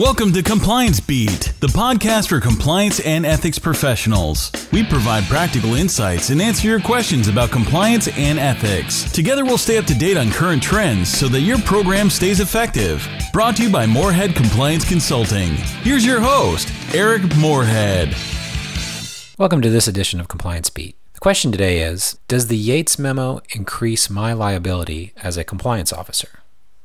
Welcome to Compliance Beat, the podcast for compliance and ethics professionals. We provide practical insights and answer your questions about compliance and ethics. Together, we'll stay up to date on current trends so that your program stays effective. Brought to you by Moorhead Compliance Consulting. Here's your host, Eric Moorhead. Welcome to this edition of Compliance Beat. The question today is Does the Yates memo increase my liability as a compliance officer?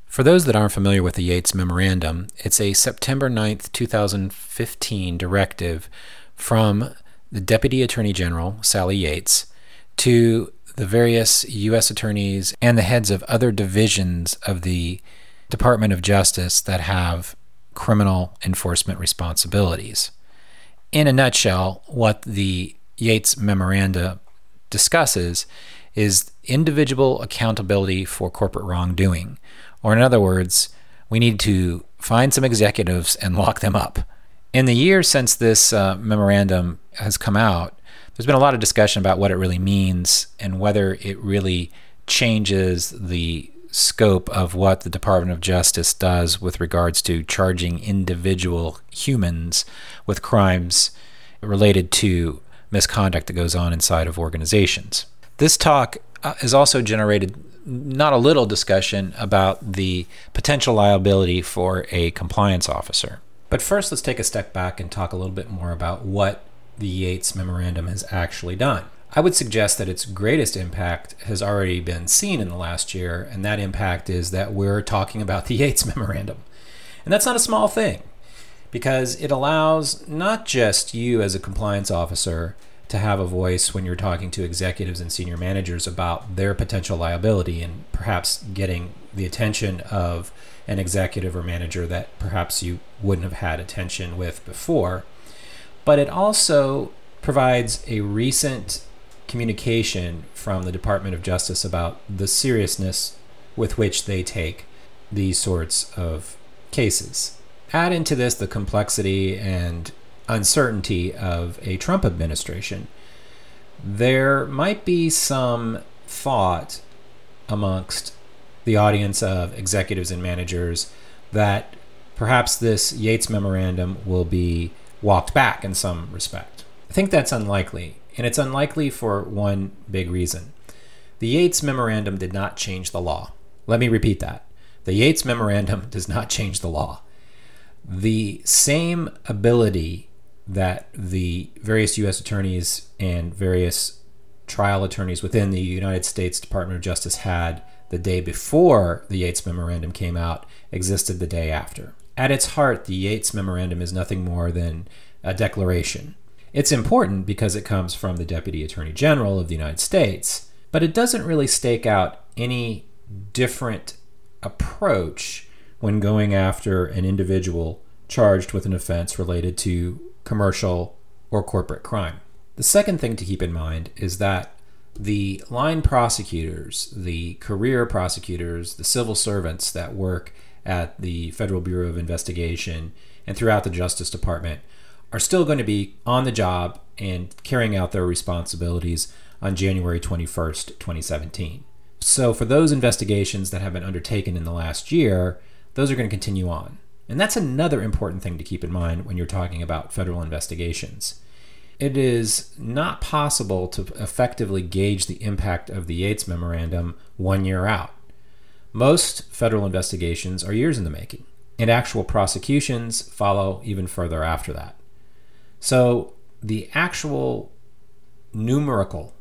For those that aren't familiar with the Yates Memorandum, it's a September 9th, 2015 directive from the Deputy Attorney General, Sally Yates, to the various U.S. attorneys and the heads of other divisions of the Department of Justice that have criminal enforcement responsibilities. In a nutshell, what the Yates Memoranda discusses is individual accountability for corporate wrongdoing or, in other words, we need to find some executives and lock them up. In the years since this uh, memorandum has come out, there's been a lot of discussion about what it really means and whether it really changes the scope of what the Department of Justice does with regards to charging individual humans with crimes related to misconduct that goes on inside of organizations. This talk uh, has also generated not a little discussion about the potential liability for a compliance officer. But first, let's take a step back and talk a little bit more about what the Yates Memorandum has actually done. I would suggest that its greatest impact has already been seen in the last year, and that impact is that we're talking about the Yates Memorandum. And that's not a small thing because it allows not just you as a compliance officer to have a voice when you're talking to executives and senior managers about their potential liability and perhaps getting the attention of an executive or manager that perhaps you wouldn't have had attention with before. But it also provides a recent communication from the Department of Justice about the seriousness with which they take these sorts of cases. Add into this the complexity and uncertainty of a Trump administration, there might be some thought amongst the audience of executives and managers that perhaps this Yates memorandum will be walked back in some respect. I think that's unlikely, and it's unlikely for one big reason. The Yates memorandum did not change the law. Let me repeat that. The Yates memorandum does not change the law. The same ability that the various U.S. attorneys and various trial attorneys within the United States Department of Justice had the day before the Yates Memorandum came out existed the day after. At its heart, the Yates Memorandum is nothing more than a declaration. It's important because it comes from the Deputy Attorney General of the United States, but it doesn't really stake out any different approach when going after an individual charged with an offense related to commercial, or corporate crime. The second thing to keep in mind is that the line prosecutors, the career prosecutors, the civil servants that work at the Federal Bureau of Investigation and throughout the Justice Department are still going to be on the job and carrying out their responsibilities on January 21st, 2017. So, for those investigations that have been undertaken in the last year, those are going to continue on. And that's another important thing to keep in mind when you're talking about federal investigations. It is not possible to effectively gauge the impact of the Yates Memorandum one year out. Most federal investigations are years in the making, and actual prosecutions follow even further after that. So, the actual numerical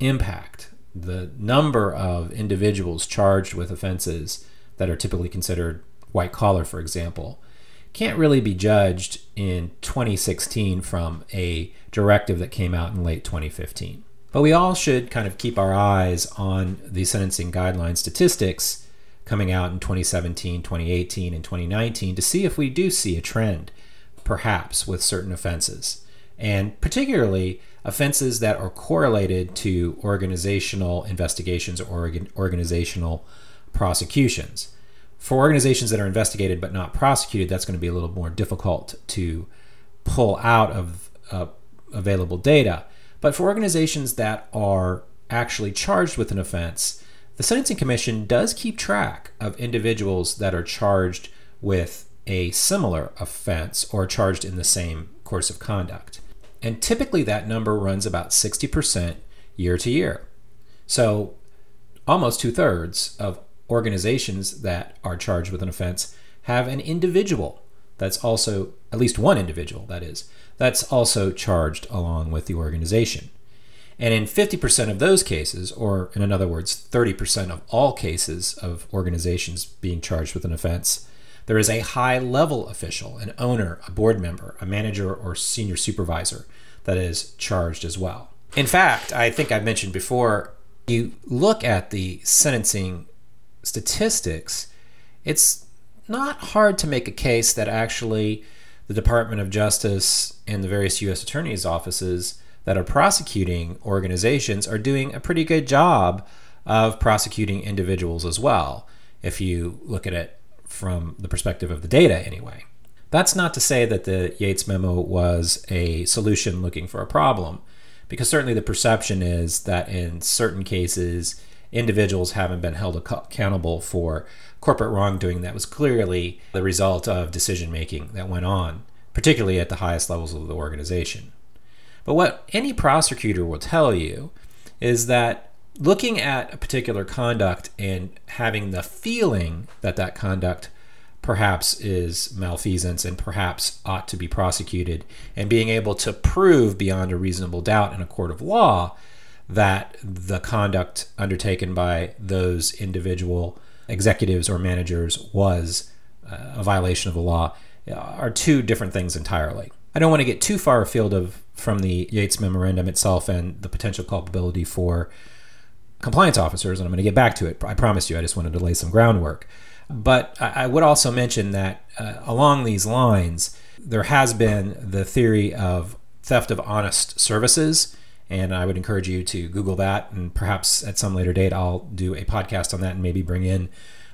impact, the number of individuals charged with offenses that are typically considered white collar, for example, can't really be judged in 2016 from a directive that came out in late 2015. But we all should kind of keep our eyes on the sentencing guideline statistics coming out in 2017, 2018, and 2019 to see if we do see a trend, perhaps, with certain offenses. And particularly offenses that are correlated to organizational investigations or organizational prosecutions. For organizations that are investigated but not prosecuted, that's going to be a little more difficult to pull out of uh, available data. But for organizations that are actually charged with an offense, the Sentencing Commission does keep track of individuals that are charged with a similar offense or charged in the same course of conduct. And typically that number runs about 60% year to year. So almost two thirds of organizations that are charged with an offense have an individual that's also, at least one individual, that is, that's also charged along with the organization. And in 50% of those cases, or in other words, 30% of all cases of organizations being charged with an offense, there is a high level official, an owner, a board member, a manager, or senior supervisor that is charged as well. In fact, I think I've mentioned before, you look at the sentencing statistics, it's not hard to make a case that actually the Department of Justice and the various U.S. attorneys' offices that are prosecuting organizations are doing a pretty good job of prosecuting individuals as well, if you look at it from the perspective of the data, anyway. That's not to say that the Yates memo was a solution looking for a problem, because certainly the perception is that in certain cases, individuals haven't been held accountable for corporate wrongdoing that was clearly the result of decision making that went on, particularly at the highest levels of the organization. But what any prosecutor will tell you is that looking at a particular conduct and having the feeling that that conduct perhaps is malfeasance and perhaps ought to be prosecuted, and being able to prove beyond a reasonable doubt in a court of law that the conduct undertaken by those individual executives or managers was uh, a violation of the law are two different things entirely. I don't want to get too far afield of from the Yates memorandum itself and the potential culpability for compliance officers, and I'm going to get back to it. I promise you, I just wanted to lay some groundwork. But I, would also mention that uh, along these lines, there has been the theory of theft of honest services. And I would encourage you to Google that. And perhaps at some later date, I'll do a podcast on that and maybe bring in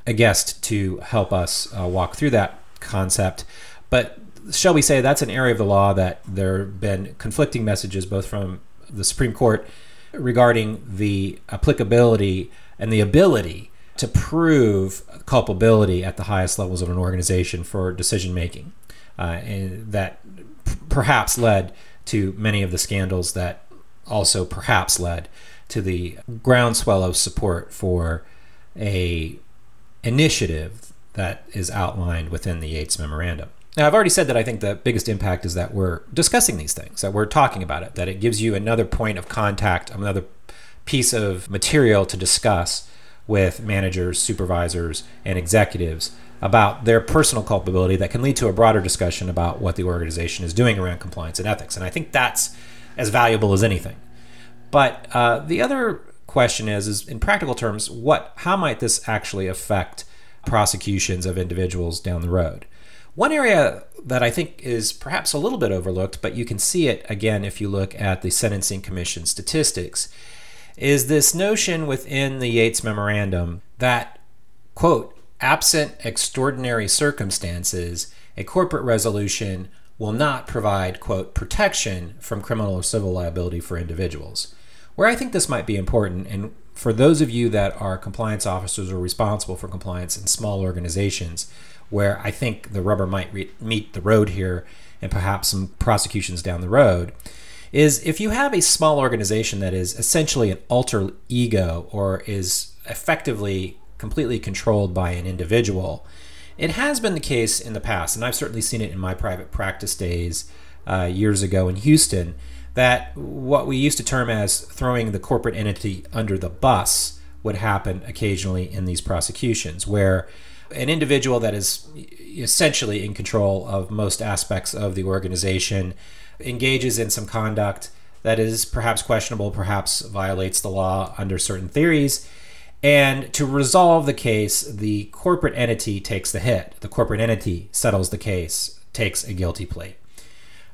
a guest to help us uh, walk through that concept. But shall we say that's an area of the law that there have been conflicting messages both from the Supreme Court regarding the applicability and the ability to prove culpability at the highest levels of an organization for decision making. Uh, and that p- perhaps led to many of the scandals that also perhaps led to the groundswell of support for a initiative that is outlined within the Yates memorandum. Now, I've already said that I think the biggest impact is that we're discussing these things, that we're talking about it, that it gives you another point of contact, another piece of material to discuss with managers, supervisors, and executives about their personal culpability that can lead to a broader discussion about what the organization is doing around compliance and ethics. And I think that's as valuable as anything. But uh, the other question is, is in practical terms, what, how might this actually affect prosecutions of individuals down the road? One area that I think is perhaps a little bit overlooked, but you can see it again if you look at the Sentencing Commission statistics, is this notion within the Yates Memorandum that, quote, absent extraordinary circumstances, a corporate resolution will not provide, quote, protection from criminal or civil liability for individuals. Where I think this might be important, and for those of you that are compliance officers or responsible for compliance in small organizations, where I think the rubber might re- meet the road here and perhaps some prosecutions down the road is if you have a small organization that is essentially an alter ego or is effectively completely controlled by an individual. It has been the case in the past, and I've certainly seen it in my private practice days uh, years ago in Houston, that what we used to term as throwing the corporate entity under the bus would happen occasionally in these prosecutions, where an individual that is essentially in control of most aspects of the organization engages in some conduct that is perhaps questionable, perhaps violates the law under certain theories. And to resolve the case, the corporate entity takes the hit. The corporate entity settles the case, takes a guilty plea.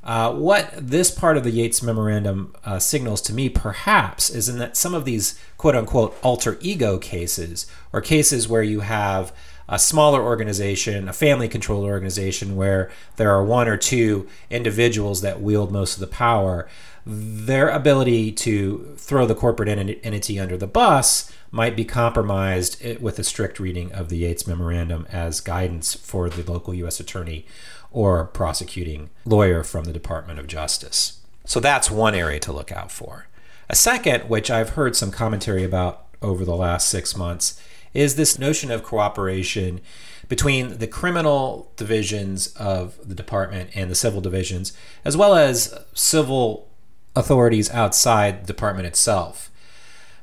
Uh, what this part of the Yates memorandum uh, signals to me, perhaps, is in that some of these quote unquote alter ego cases, or cases where you have a smaller organization, a family controlled organization where there are one or two individuals that wield most of the power, their ability to throw the corporate entity under the bus might be compromised eh, with a strict reading of the Yates Memorandum as guidance for the local U.S. attorney or prosecuting lawyer from the Department of Justice. So that's one area to look out for. A second, which I've heard some commentary about over the last six months, is this notion of cooperation between the criminal divisions of the department and the civil divisions, as well as civil authorities outside the department itself.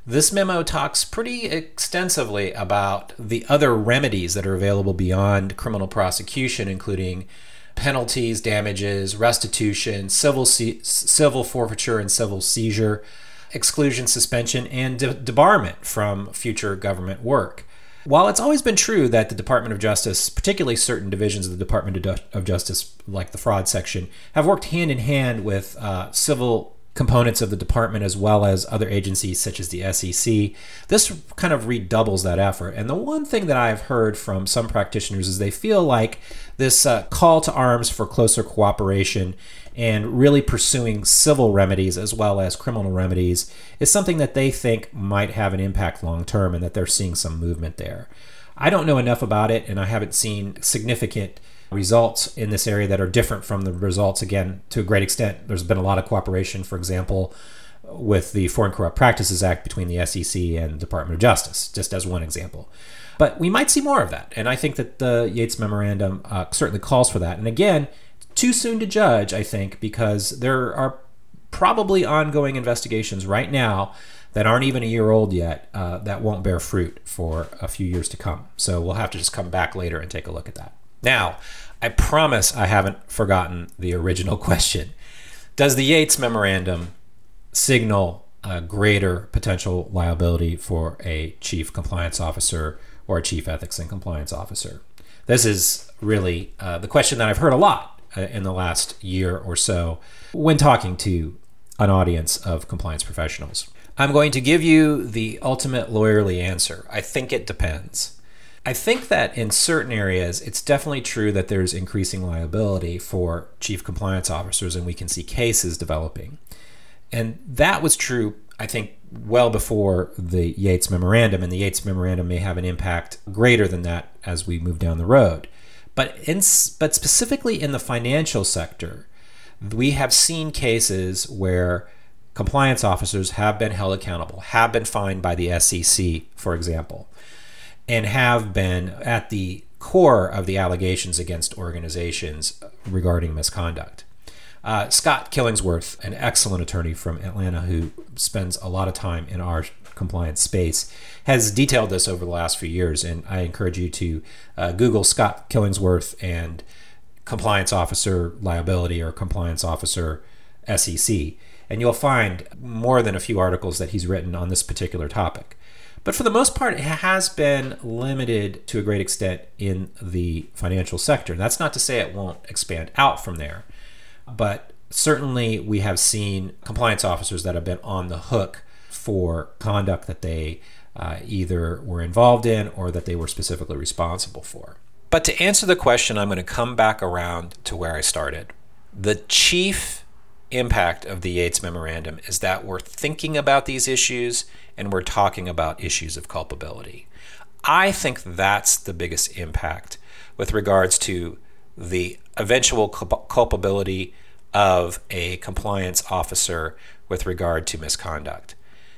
This memo talks pretty extensively about the other remedies that are available beyond criminal prosecution, including penalties, damages, restitution, civil civil forfeiture and civil seizure, exclusion, suspension, and de- debarment from future government work. While it's always been true that the Department of Justice, particularly certain divisions of the Department of Justice, like the fraud section, have worked hand in hand with uh, civil components of the department as well as other agencies such as the SEC. This kind of redoubles that effort. And the one thing that I've heard from some practitioners is they feel like this uh, call to arms for closer cooperation and really pursuing civil remedies as well as criminal remedies is something that they think might have an impact long term and that they're seeing some movement there. I don't know enough about it and I haven't seen significant results in this area that are different from the results, again, to a great extent. There's been a lot of cooperation, for example, with the Foreign Corrupt Practices Act between the SEC and Department of Justice, just as one example. But we might see more of that. And I think that the Yates Memorandum uh, certainly calls for that. And again, too soon to judge, I think, because there are probably ongoing investigations right now that aren't even a year old yet uh, that won't bear fruit for a few years to come. So we'll have to just come back later and take a look at that. Now, I promise I haven't forgotten the original question. Does the Yates memorandum signal a greater potential liability for a chief compliance officer or a chief ethics and compliance officer? This is really uh, the question that I've heard a lot uh, in the last year or so when talking to an audience of compliance professionals. I'm going to give you the ultimate lawyerly answer. I think it depends. I think that in certain areas, it's definitely true that there's increasing liability for chief compliance officers, and we can see cases developing. And that was true, I think, well before the Yates Memorandum, and the Yates Memorandum may have an impact greater than that as we move down the road. But, in, but specifically in the financial sector, we have seen cases where compliance officers have been held accountable, have been fined by the SEC, for example and have been at the core of the allegations against organizations regarding misconduct. Uh, Scott Killingsworth, an excellent attorney from Atlanta who spends a lot of time in our compliance space, has detailed this over the last few years. And I encourage you to uh, Google Scott Killingsworth and compliance officer liability or compliance officer SEC. And you'll find more than a few articles that he's written on this particular topic. But for the most part, it has been limited to a great extent in the financial sector. That's not to say it won't expand out from there, but certainly we have seen compliance officers that have been on the hook for conduct that they uh, either were involved in or that they were specifically responsible for. But to answer the question, I'm going to come back around to where I started. The chief impact of the Yates Memorandum is that we're thinking about these issues and we're talking about issues of culpability. I think that's the biggest impact with regards to the eventual culpability of a compliance officer with regard to misconduct.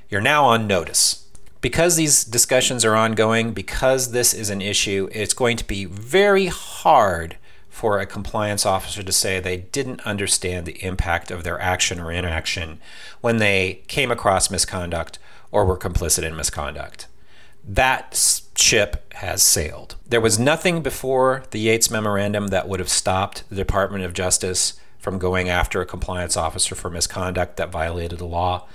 You're now on notice. Because these discussions are ongoing, because this is an issue, it's going to be very hard for a compliance officer to say they didn't understand the impact of their action or inaction when they came across misconduct or were complicit in misconduct. That ship has sailed. There was nothing before the Yates Memorandum that would have stopped the Department of Justice from going after a compliance officer for misconduct that violated the law.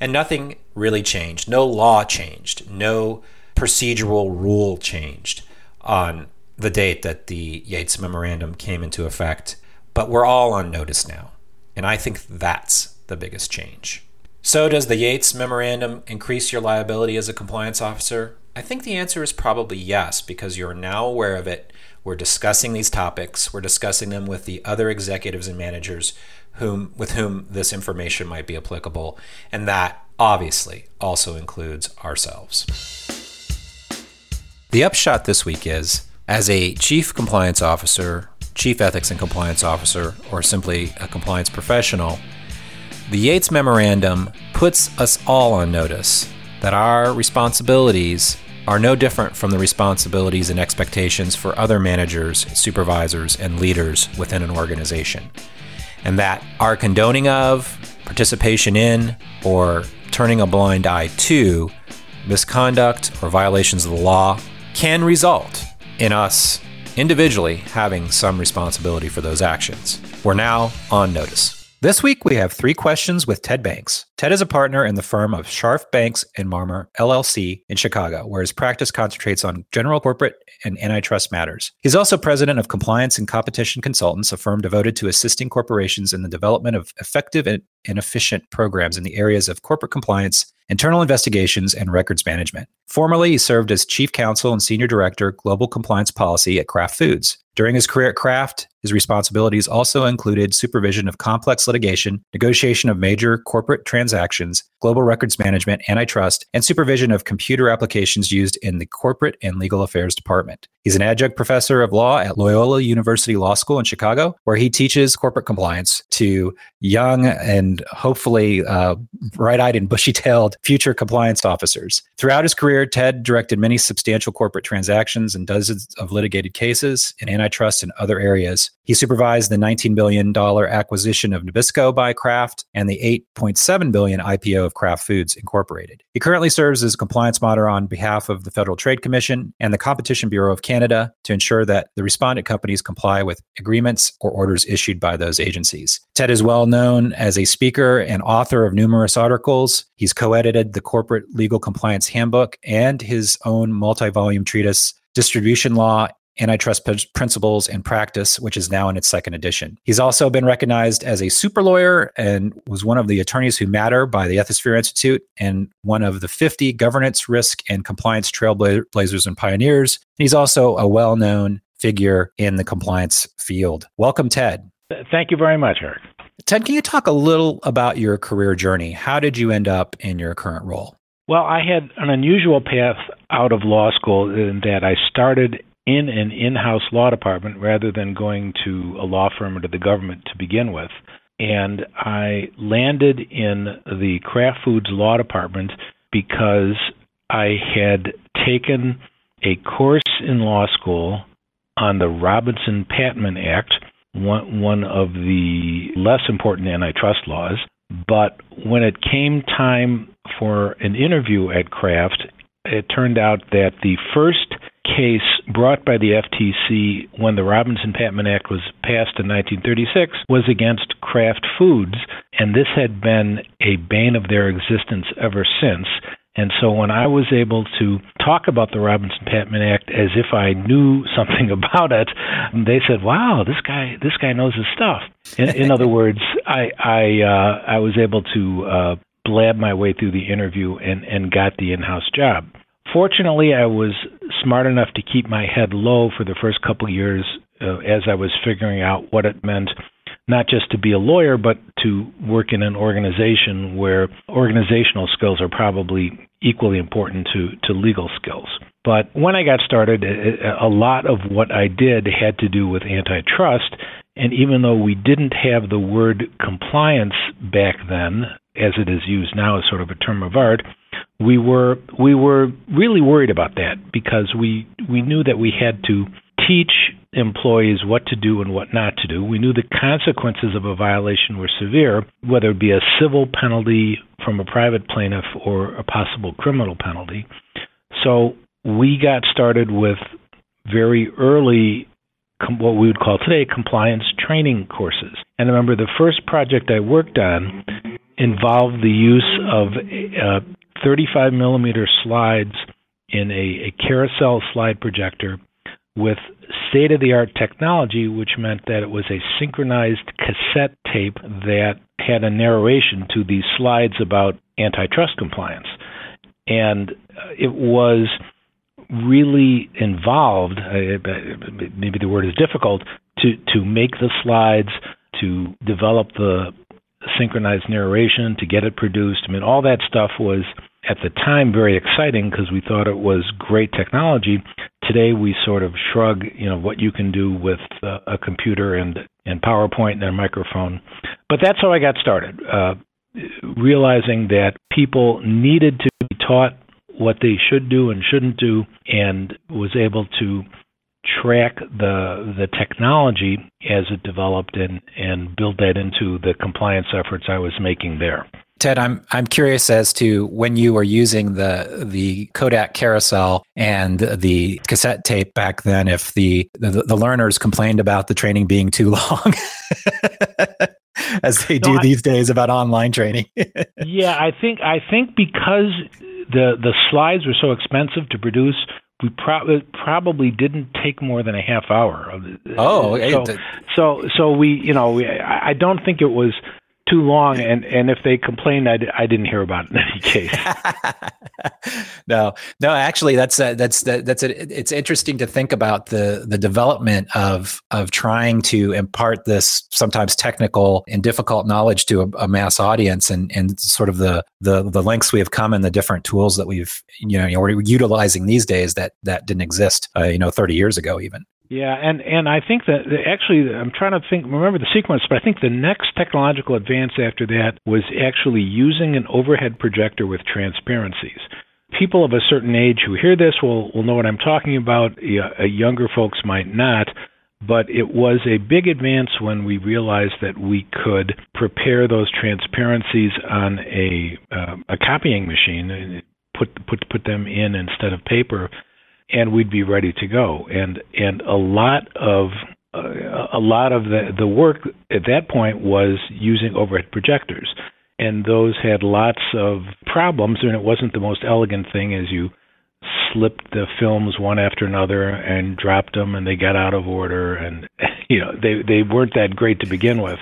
And nothing really changed. No law changed. No procedural rule changed on the date that the Yates Memorandum came into effect, but we're all on notice now. And I think that's the biggest change. So, does the Yates Memorandum increase your liability as a compliance officer? I think the answer is probably yes, because you're now aware of it. We're discussing these topics, we're discussing them with the other executives and managers whom with whom this information might be applicable, and that obviously also includes ourselves. The upshot this week is as a chief compliance officer, chief ethics and compliance officer, or simply a compliance professional, the Yates Memorandum puts us all on notice that our responsibilities are no different from the responsibilities and expectations for other managers, supervisors, and leaders within an organization. And that our condoning of, participation in, or turning a blind eye to misconduct or violations of the law can result in us individually having some responsibility for those actions. We're now on notice. This week, we have three questions with Ted Banks. Ted is a partner in the firm of Scharf Banks and Marmor LLC in Chicago, where his practice concentrates on general corporate and antitrust matters. He's also president of Compliance and Competition Consultants, a firm devoted to assisting corporations in the development of effective and efficient programs in the areas of corporate compliance, internal investigations, and records management. Formerly, he served as chief counsel and senior director, global compliance policy at Kraft Foods. During his career at Kraft, his responsibilities also included supervision of complex litigation, negotiation of major corporate transactions, global records management, antitrust, and supervision of computer applications used in the corporate and legal affairs department. He's an adjunct professor of law at Loyola University Law School in Chicago, where he teaches corporate compliance to young and hopefully uh, bright eyed and bushy tailed future compliance officers. Throughout his career, Ted directed many substantial corporate transactions and dozens of litigated cases in antitrust and other areas. He supervised the $19 billion acquisition of Nabisco by Kraft and the 8.7 billion IPO of Kraft Foods Incorporated. He currently serves as compliance monitor on behalf of the Federal Trade Commission and the Competition Bureau of Canada to ensure that the respondent companies comply with agreements or orders issued by those agencies. Ted is well known as a speaker and author of numerous articles. He's co edited the Corporate Legal Compliance Handbook and his own multi volume treatise, Distribution Law Antitrust P- Principles and Practice, which is now in its second edition. He's also been recognized as a super lawyer and was one of the attorneys who matter by the Ethisphere Institute and one of the 50 governance, risk, and compliance trailblazers and pioneers. He's also a well known figure in the compliance field. Welcome, Ted. Thank you very much, Eric. Ted, can you talk a little about your career journey? How did you end up in your current role? Well, I had an unusual path out of law school in that I started in an in house law department rather than going to a law firm or to the government to begin with. And I landed in the Kraft Foods Law Department because I had taken a course in law school on the Robinson Patman Act, one, one of the less important antitrust laws. But when it came time for an interview at Kraft, it turned out that the first case brought by the FTC when the Robinson Patman Act was passed in 1936 was against Kraft Foods, and this had been a bane of their existence ever since. And so when I was able to talk about the Robinson Patman Act as if I knew something about it, they said, "Wow, this guy this guy knows his stuff." In, in other words, I I uh, I was able to uh, blab my way through the interview and and got the in-house job. Fortunately, I was smart enough to keep my head low for the first couple years uh, as I was figuring out what it meant not just to be a lawyer, but to work in an organization where organizational skills are probably equally important to, to legal skills. But when I got started, a lot of what I did had to do with antitrust. And even though we didn't have the word compliance back then, as it is used now as sort of a term of art, we were we were really worried about that because we we knew that we had to teach employees what to do and what not to do. We knew the consequences of a violation were severe, whether it be a civil penalty from a private plaintiff or a possible criminal penalty. So we got started with very early what we would call today compliance training courses. And I remember the first project I worked on involved the use of uh, 35 millimeter slides in a, a carousel slide projector with state of the art technology, which meant that it was a synchronized cassette tape that had a narration to these slides about antitrust compliance. And it was really involved, maybe the word is difficult, to, to make the slides, to develop the synchronized narration, to get it produced. I mean, all that stuff was at the time very exciting because we thought it was great technology. Today we sort of shrug, you know, what you can do with uh, a computer and and PowerPoint and a microphone. But that's how I got started, uh, realizing that people needed to be taught what they should do and shouldn't do, and was able to track the the technology as it developed and and build that into the compliance efforts I was making there. Ted, I'm I'm curious as to when you were using the the Kodak carousel and the cassette tape back then, if the the, the learners complained about the training being too long, as they do no, I, these days about online training. yeah, I think I think because the the slides were so expensive to produce, we pro- probably didn't take more than a half hour. Oh, uh, so so, so we you know we, I don't think it was too long, and and if they complained, I, I didn't hear about it in any case. no, no, actually, that's a, that's that, that's a, it's interesting to think about the the development of of trying to impart this sometimes technical and difficult knowledge to a, a mass audience, and and sort of the the the lengths we have come and the different tools that we've you know, you know we're utilizing these days that that didn't exist uh, you know 30 years ago even. Yeah, and and I think that actually I'm trying to think remember the sequence, but I think the next technological advance after that was actually using an overhead projector with transparencies. People of a certain age who hear this will will know what I'm talking about. Uh, younger folks might not, but it was a big advance when we realized that we could prepare those transparencies on a uh, a copying machine and put put put them in instead of paper and we'd be ready to go. And and a lot of uh, a lot of the the work at that point was using overhead projectors, and those had lots of problems. And it wasn't the most elegant thing as you slipped the films one after another and dropped them, and they got out of order, and you know they they weren't that great to begin with.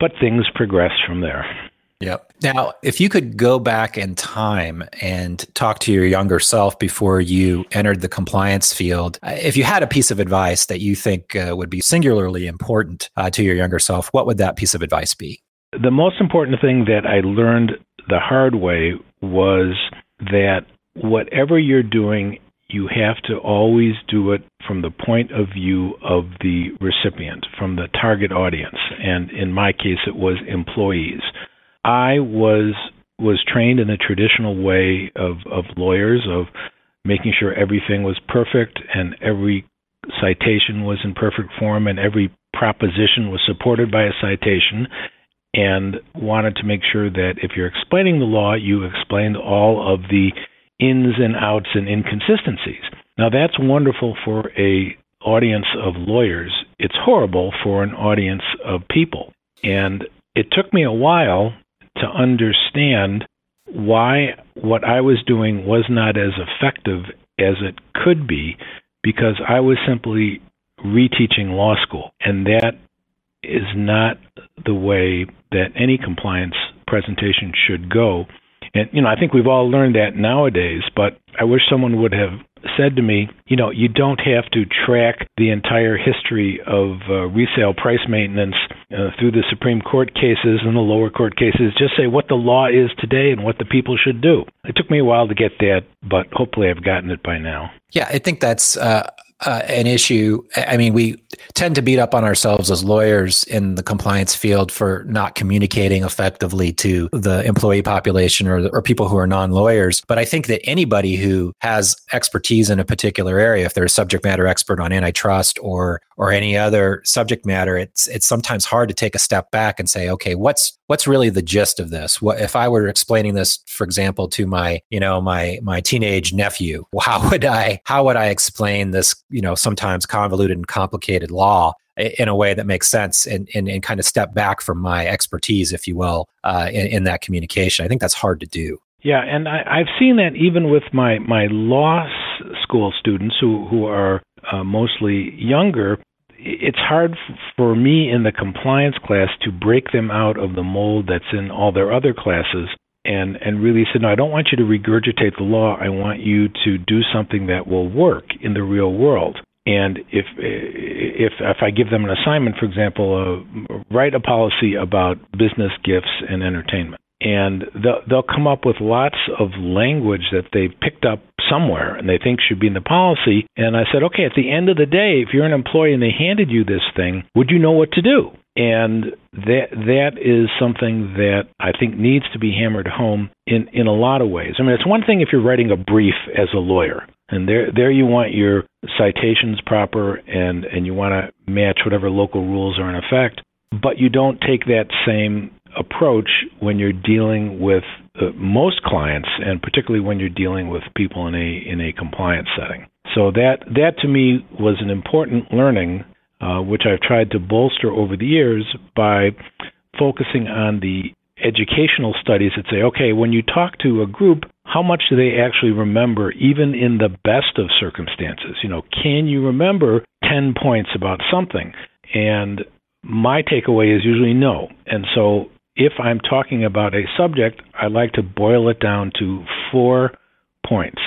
But things progressed from there. Yep. Now, if you could go back in time and talk to your younger self before you entered the compliance field, uh, if you had a piece of advice that you think uh, would be singularly important uh, to your younger self, what would that piece of advice be? The most important thing that I learned the hard way was that whatever you're doing, you have to always do it from the point of view of the recipient, from the target audience. And in my case, it was employees. I was was trained in the traditional way of of lawyers of making sure everything was perfect and every citation was in perfect form and every proposition was supported by a citation and wanted to make sure that if you're explaining the law you explained all of the ins and outs and inconsistencies. Now that's wonderful for a audience of lawyers. It's horrible for an audience of people. And it took me a while to understand why what I was doing was not as effective as it could be because I was simply reteaching law school. And that is not the way that any compliance presentation should go. And, you know, I think we've all learned that nowadays, but I wish someone would have said to me, you know, you don't have to track the entire history of uh, resale price maintenance uh, through the Supreme Court cases and the lower court cases. Just say what the law is today and what the people should do. It took me a while to get that, but hopefully I've gotten it by now. Yeah, I think that's uh, uh, an issue. I mean, we tend to beat up on ourselves as lawyers in the compliance field for not communicating effectively to the employee population or, or people who are non lawyers. But I think that anybody who has expertise in a particular area, if they're a subject matter expert on antitrust or or any other subject matter, it's it's sometimes hard to take a step back and say, okay, what's what's really the gist of this? What if I were explaining this, for example, to my you know my my teenage nephew? How would I how would I explain this you know sometimes convoluted and complicated law in a way that makes sense and, and, and kind of step back from my expertise, if you will, uh, in, in, that communication. I think that's hard to do. Yeah, and I, have seen that even with my, my law school students who, who are uh, mostly younger. It's hard for me in the compliance class to break them out of the mold that's in all their other classes and and really said, no, I don't want you to regurgitate the law. I want you to do something that will work in the real world. and if if if I give them an assignment, for example, uh, write a policy about business gifts and entertainment, and they'll, they'll come up with lots of language that they've picked up somewhere and they think should be in the policy. And I said, okay, at the end of the day, if you're an employee and they handed you this thing, would you know what to do? And that that is something that I think needs to be hammered home in in a lot of ways. I mean, it's one thing if you're writing a brief as a lawyer, and there there you want your citations proper and and you want to match whatever local rules are in effect, but you don't take that same approach when you're dealing with uh, most clients, and particularly when you're dealing with people in a in a compliance setting. So that that to me was an important learning, uh, which I've tried to bolster over the years by focusing on the educational studies that say, okay, when you talk to a group, how much do they actually remember, even in the best of circumstances? You know, can you remember 10 points about something? And my takeaway is usually no. And so if I'm talking about a subject, I like to boil it down to four points.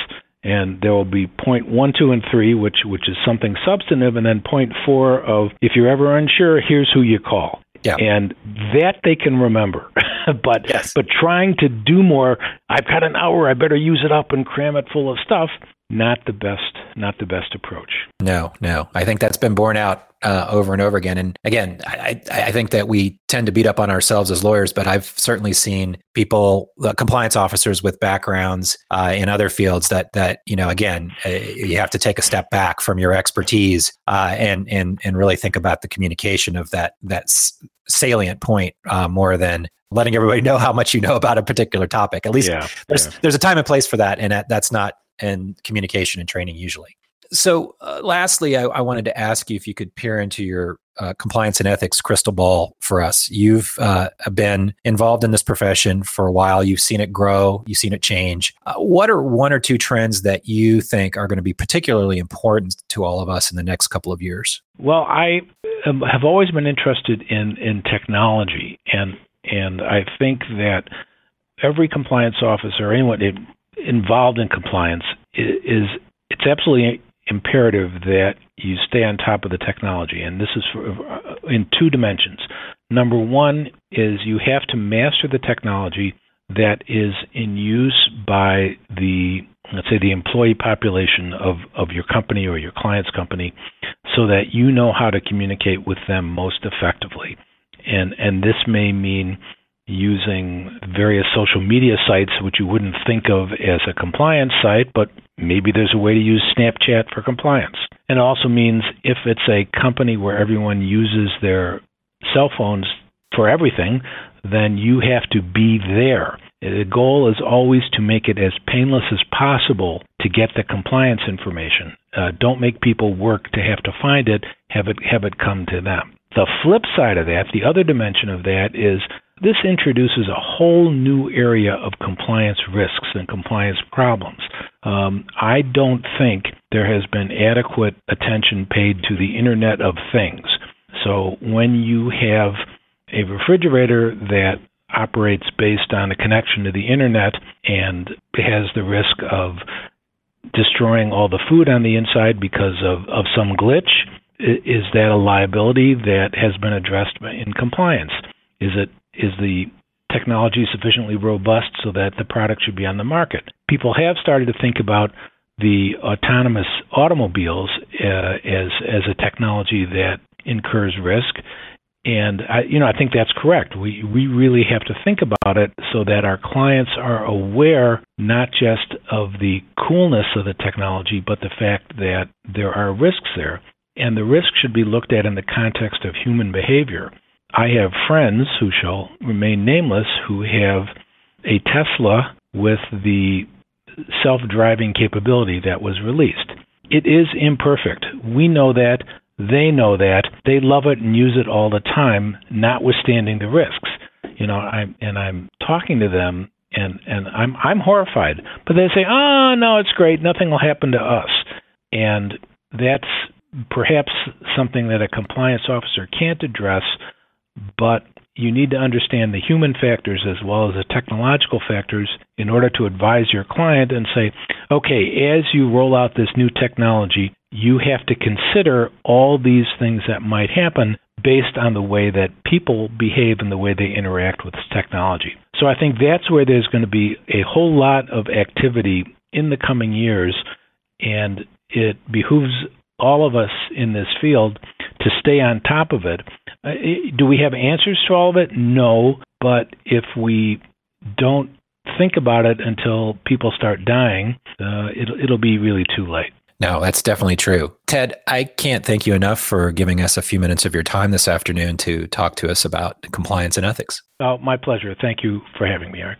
And there will be point one, two, and three, which which is something substantive, and then point four of if you're ever unsure, here's who you call. Yeah. And that they can remember. but yes. but trying to do more, I've got an hour, I better use it up and cram it full of stuff, not the best not the best approach. No, no. I think that's been borne out uh, over and over again. And again, I, I, think that we tend to beat up on ourselves as lawyers, but I've certainly seen people, uh, compliance officers with backgrounds uh, in other fields that that you know, again, uh, you have to take a step back from your expertise uh, and and and really think about the communication of that that salient point uh, more than letting everybody know how much you know about a particular topic. At least yeah, there's yeah. there's a time and place for that, and that's not in communication and training usually. So, uh, lastly, I, I, wanted to ask you if you could peer into your uh, compliance and ethics crystal ball for us. You've uh, been involved in this profession for a while. You've seen it grow. You've seen it change. Uh, what are one or two trends that you think are going to be particularly important to all of us in the next couple of years? Well, I have always been interested in in technology, and and I think that every compliance officer, anyone involved in compliance, is it's absolutely imperative that you stay on top of the technology, and this is for, uh, in two dimensions. Number one is you have to master the technology that is in use by the let's say the employee population of, of your company or your client's company so that you know how to communicate with them most effectively. And and this may mean using various social media sites which you wouldn't think of as a compliance site, but maybe there's a way to use Snapchat for compliance. And it also means if it's a company where everyone uses their cell phones for everything, then you have to be there. The goal is always to make it as painless as possible to get the compliance information. Uh, don't make people work to have to find it. Have it have it come to them. The flip side of that, the other dimension of that, is this introduces a whole new area of compliance risks and compliance problems. Um, I don't think there has been adequate attention paid to the Internet of Things. So when you have a refrigerator that operates based on a connection to the internet and has the risk of destroying all the food on the inside because of, of some glitch, is that a liability that has been addressed in compliance? Is it is the technology sufficiently robust so that the product should be on the market? People have started to think about the autonomous automobiles uh, as as a technology that incurs risk. And I, you know, I think that's correct. We we really have to think about it so that our clients are aware not just of the coolness of the technology, but the fact that there are risks there, and the risk should be looked at in the context of human behavior. I have friends who shall remain nameless who have a Tesla with the self driving capability that was released. It is imperfect. We know that. They know that. They love it and use it all the time, notwithstanding the risks. You know, I'm and I'm talking to them and and I'm I'm horrified. But they say, "Oh, no, it's great. Nothing will happen to us." And that's perhaps something that a compliance officer can't address but you need to understand the human factors as well as the technological factors in order to advise your client and say, okay, as you roll out this new technology, you have to consider all these things that might happen based on the way that people behave and the way they interact with technology. So I think that's where there's going to be a whole lot of activity in the coming years, and it behooves all of us in this field to stay on top of it. Uh, do we have answers to all of it? No, but if we don't think about it until people start dying, uh, it'll, it'll be really too late. No, that's definitely true. Ted, I can't thank you enough for giving us a few minutes of your time this afternoon to talk to us about compliance and ethics. Oh, my pleasure. Thank you for having me, Eric.